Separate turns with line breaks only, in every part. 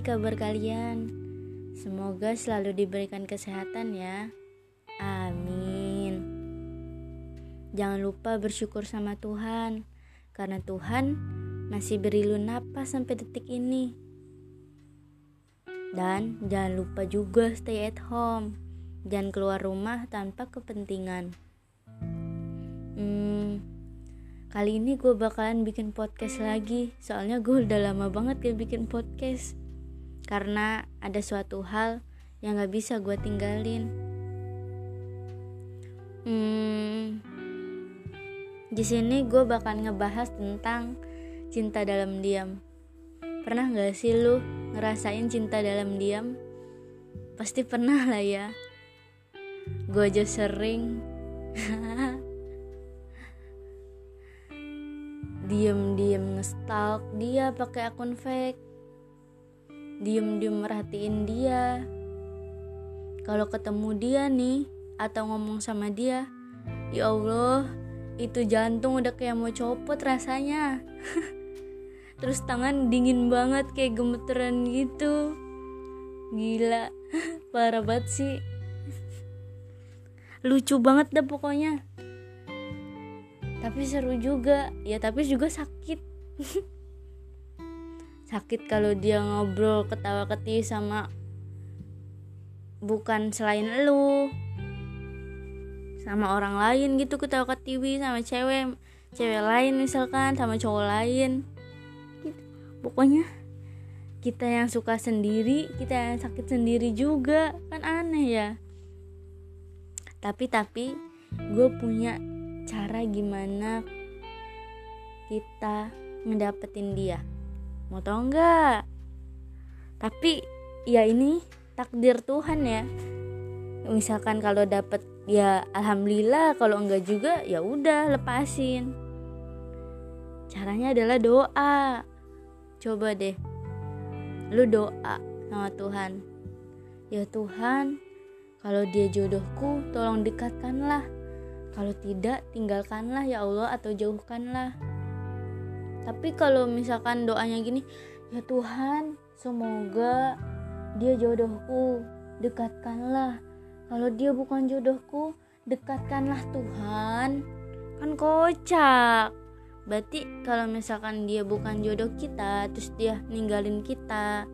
kabar kalian? Semoga selalu diberikan kesehatan ya. Amin. Jangan lupa bersyukur sama Tuhan, karena Tuhan masih beri lu napas sampai detik ini. Dan jangan lupa juga stay at home. Jangan keluar rumah tanpa kepentingan. Hmm, Kali ini gue bakalan bikin podcast lagi Soalnya gue udah lama banget gak bikin podcast Karena ada suatu hal yang gak bisa gue tinggalin Hmm di sini gue bakal ngebahas tentang cinta dalam diam. Pernah gak sih lu ngerasain cinta dalam diam? Pasti pernah lah ya. Gue aja sering. diem-diem ngestalk dia pakai akun fake. Diem-diem merhatiin dia. Kalau ketemu dia nih atau ngomong sama dia ya Allah itu jantung udah kayak mau copot rasanya. Terus tangan dingin banget kayak gemeteran gitu. Gila parah banget sih. Lucu banget dah pokoknya tapi seru juga. Ya tapi juga sakit. Sakit kalau dia ngobrol ketawa ketiwi sama bukan selain lu. Sama orang lain gitu ketawa ketiwi sama cewek cewek lain misalkan sama cowok lain. Gitu. pokoknya kita yang suka sendiri kita yang sakit sendiri juga. Kan aneh ya. Tapi tapi gue punya cara gimana kita ngedapetin dia. Mau tau nggak? Tapi ya ini takdir Tuhan ya. Misalkan kalau dapet ya alhamdulillah kalau enggak juga ya udah lepasin. Caranya adalah doa. Coba deh lu doa sama Tuhan. Ya Tuhan kalau dia jodohku tolong dekatkanlah kalau tidak, tinggalkanlah ya Allah atau jauhkanlah. Tapi kalau misalkan doanya gini, ya Tuhan, semoga dia jodohku, dekatkanlah. Kalau dia bukan jodohku, dekatkanlah Tuhan. Kan kocak. Berarti kalau misalkan dia bukan jodoh kita, terus dia ninggalin kita,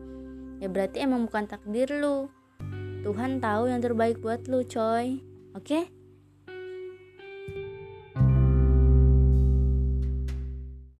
ya berarti emang bukan takdir lu. Tuhan tahu yang terbaik buat lu, coy. Oke? Okay?